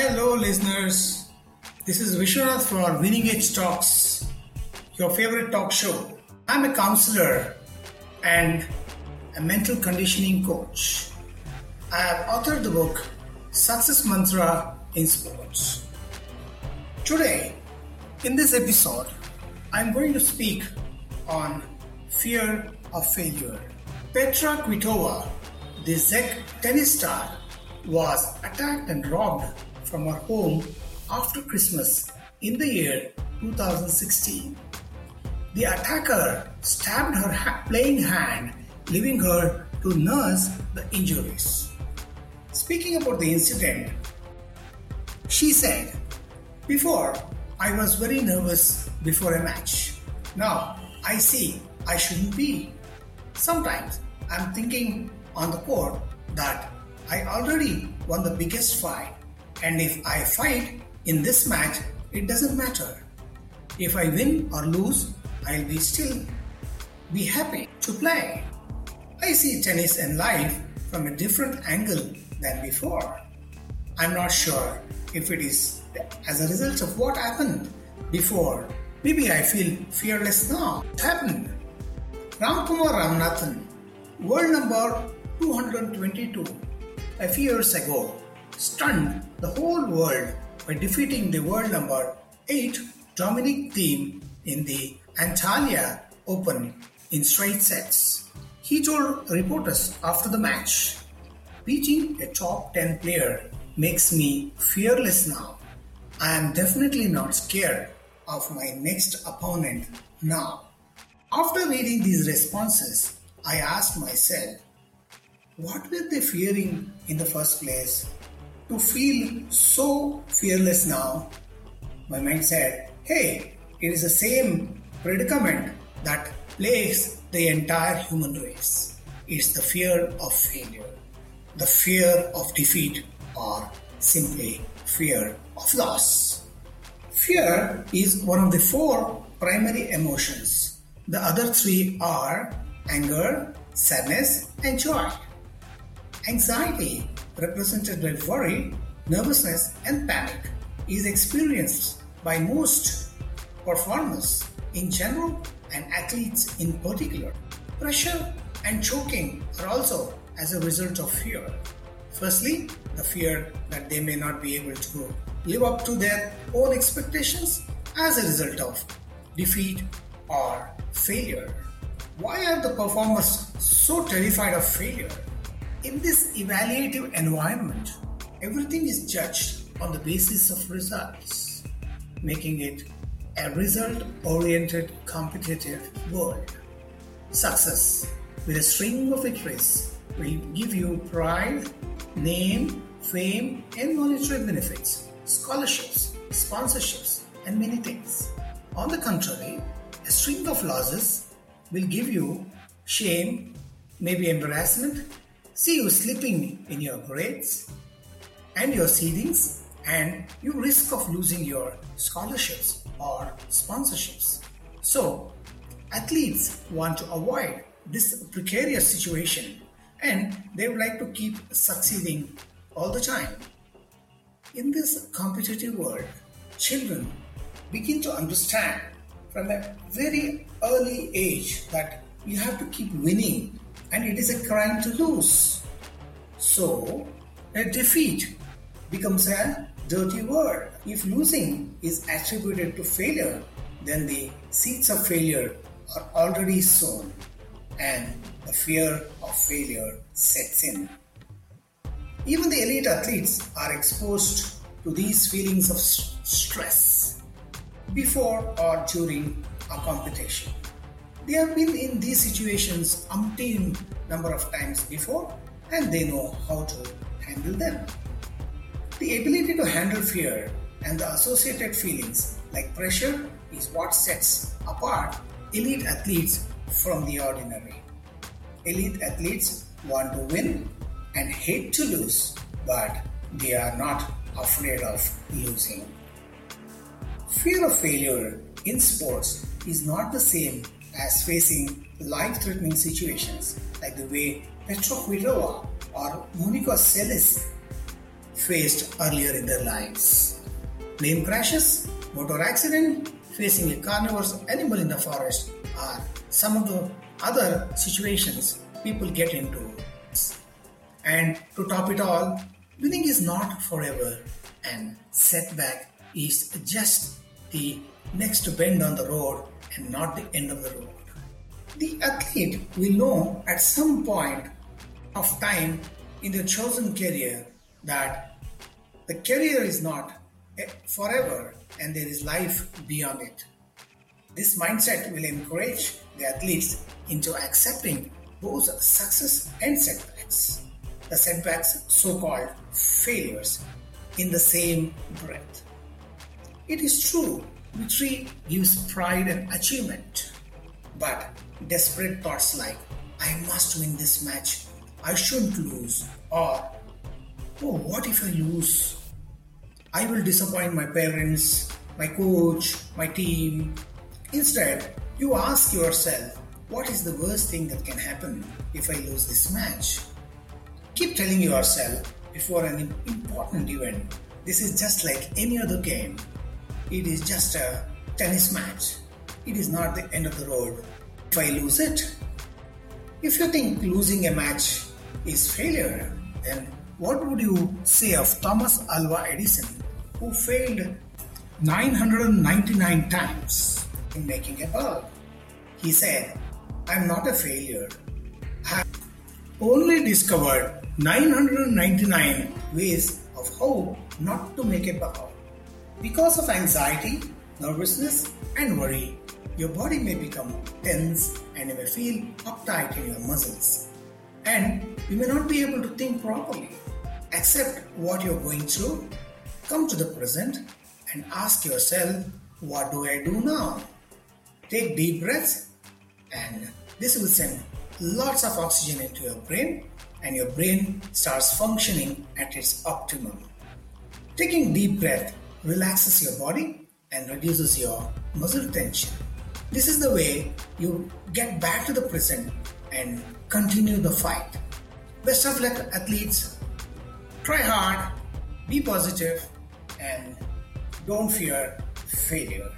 Hello, listeners. This is Vishwanath for Winning Edge Talks, your favorite talk show. I'm a counselor and a mental conditioning coach. I have authored the book Success Mantra in Sports. Today, in this episode, I'm going to speak on fear of failure. Petra Kvitova, the Czech tennis star, was attacked and robbed from her home after Christmas in the year 2016. The attacker stabbed her playing hand, leaving her to nurse the injuries. Speaking about the incident, she said, Before, I was very nervous before a match. Now, I see I shouldn't be. Sometimes I'm thinking on the court that I already won the biggest fight, and if I fight in this match, it doesn't matter. If I win or lose, I'll be still be happy to play. I see tennis and life from a different angle than before. I'm not sure if it is as a result of what happened before. Maybe I feel fearless now. What happened? Ramkumar Ramanathan, world number 222, a few years ago, stunned the whole world by defeating the world number 8 Dominic Thiem in the Antalya Open in straight sets. He told reporters after the match, Beating a top 10 player makes me fearless now. I am definitely not scared of my next opponent now. After reading these responses, I asked myself, what were they fearing in the first place? To feel so fearless now? My mind said, hey, it is the same predicament that plagues the entire human race. It's the fear of failure, the fear of defeat, or simply fear of loss. Fear is one of the four primary emotions. The other three are anger, sadness, and joy. Anxiety, represented by worry, nervousness, and panic, is experienced by most performers in general and athletes in particular. Pressure and choking are also as a result of fear. Firstly, the fear that they may not be able to live up to their own expectations as a result of defeat or failure. Why are the performers so terrified of failure? In this evaluative environment, everything is judged on the basis of results, making it a result oriented competitive world. Success with a string of victories will give you pride, name, fame, and monetary benefits scholarships, sponsorships, and many things. On the contrary, a string of losses will give you shame, maybe embarrassment, see you slipping in your grades and your seedings, and you risk of losing your scholarships or sponsorships. So, athletes want to avoid this precarious situation and they would like to keep succeeding all the time. In this competitive world, children begin to understand from a very early age that you have to keep winning and it is a crime to lose. So, a defeat becomes a dirty word. If losing is attributed to failure, then the seeds of failure are already sown and the fear of failure sets in. Even the elite athletes are exposed to these feelings of stress before or during a competition. They have been in these situations umpteen number of times before and they know how to handle them. The ability to handle fear and the associated feelings like pressure is what sets apart elite athletes from the ordinary. Elite athletes want to win and hate to lose, but they are not afraid of losing. Fear of failure in sports is not the same as facing life threatening situations like the way Petra Kvitova or Monica Seles faced earlier in their lives. Plane crashes, motor accident, facing a carnivorous animal in the forest are some of the other situations people get into. And to top it all, winning is not forever, and setback is just the next bend on the road and not the end of the road. The athlete will know at some point of time in their chosen career that the career is not eh, forever and there is life beyond it. This mindset will encourage the athletes into accepting both success and setbacks. The setbacks, so called failures, in the same breath. It is true, victory gives pride and achievement, but desperate thoughts like, I must win this match, I shouldn't lose, or, oh, what if I lose? I will disappoint my parents, my coach, my team. Instead, you ask yourself, what is the worst thing that can happen if I lose this match? Keep telling yourself before an important event, this is just like any other game. It is just a tennis match. It is not the end of the road. If I lose it, if you think losing a match is failure, then what would you say of Thomas Alva Edison, who failed 999 times in making a bulb? He said, I'm not a failure. I only discovered 999 ways of how not to make a bulb. Because of anxiety, nervousness, and worry, your body may become tense and you may feel uptight in your muscles. And you may not be able to think properly. Accept what you're going through, come to the present, and ask yourself, What do I do now? Take deep breaths, and this will send lots of oxygen into your brain, and your brain starts functioning at its optimum. Taking deep breath relaxes your body and reduces your muscle tension. This is the way you get back to the present and continue the fight. Best of luck, athletes. Try hard, be positive, and don't fear failure.